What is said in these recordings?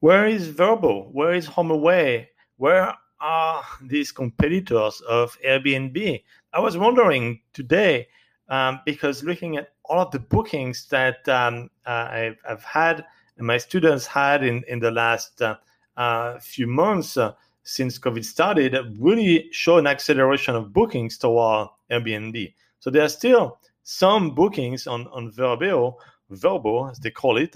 where is Vrbo? Where is HomeAway? Where are these competitors of Airbnb? I was wondering today um, because looking at all of the bookings that um, uh, I've, I've, had and my students had in, in the last uh, uh, few months uh, since COVID started, really show an acceleration of bookings toward Airbnb. So there are still some bookings on, on Vrbo, Vrbo as they call it,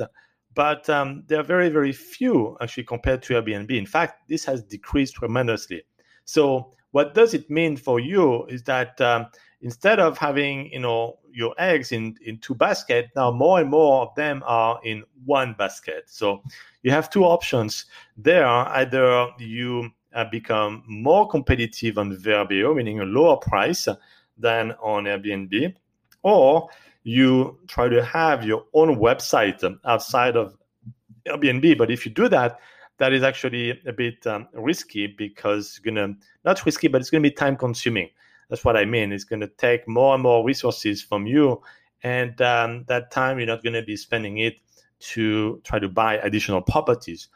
but um, there are very, very few actually compared to Airbnb. In fact, this has decreased tremendously. So what does it mean for you is that um, instead of having you know your eggs in in two baskets now more and more of them are in one basket so you have two options there either you uh, become more competitive on Vrbo, meaning a lower price than on Airbnb or you try to have your own website outside of Airbnb but if you do that that is actually a bit um, risky because you're gonna not risky but it's gonna be time consuming that's what I mean. It's to take more and more resources from you, and um, that time you're not to be spending it to try to buy additional properties.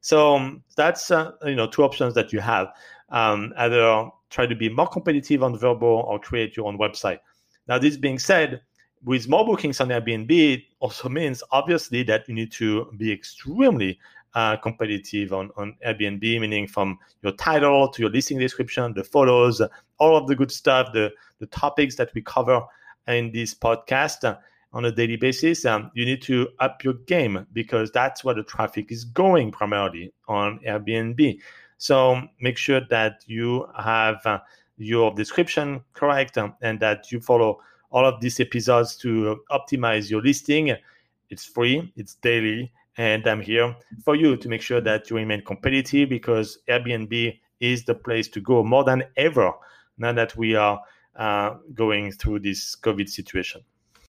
So um, that's uh, you know two options that you have. Um, either try to be more competitive on Vrbo or create your own website. Now, this being said, with more bookings on Airbnb, it also means obviously that you need to be extremely uh, competitive on, on Airbnb, meaning from your title to your listing description, the photos, all of the good stuff, the, the topics that we cover in this podcast uh, on a daily basis. Um, you need to up your game because that's where the traffic is going primarily on Airbnb. So make sure that you have uh, your description correct um, and that you follow all of these episodes to optimize your listing. It's free, it's daily, and I'm here for you to make sure that you remain competitive because Airbnb is the place to go more than ever now that we are uh, going through this COVID situation.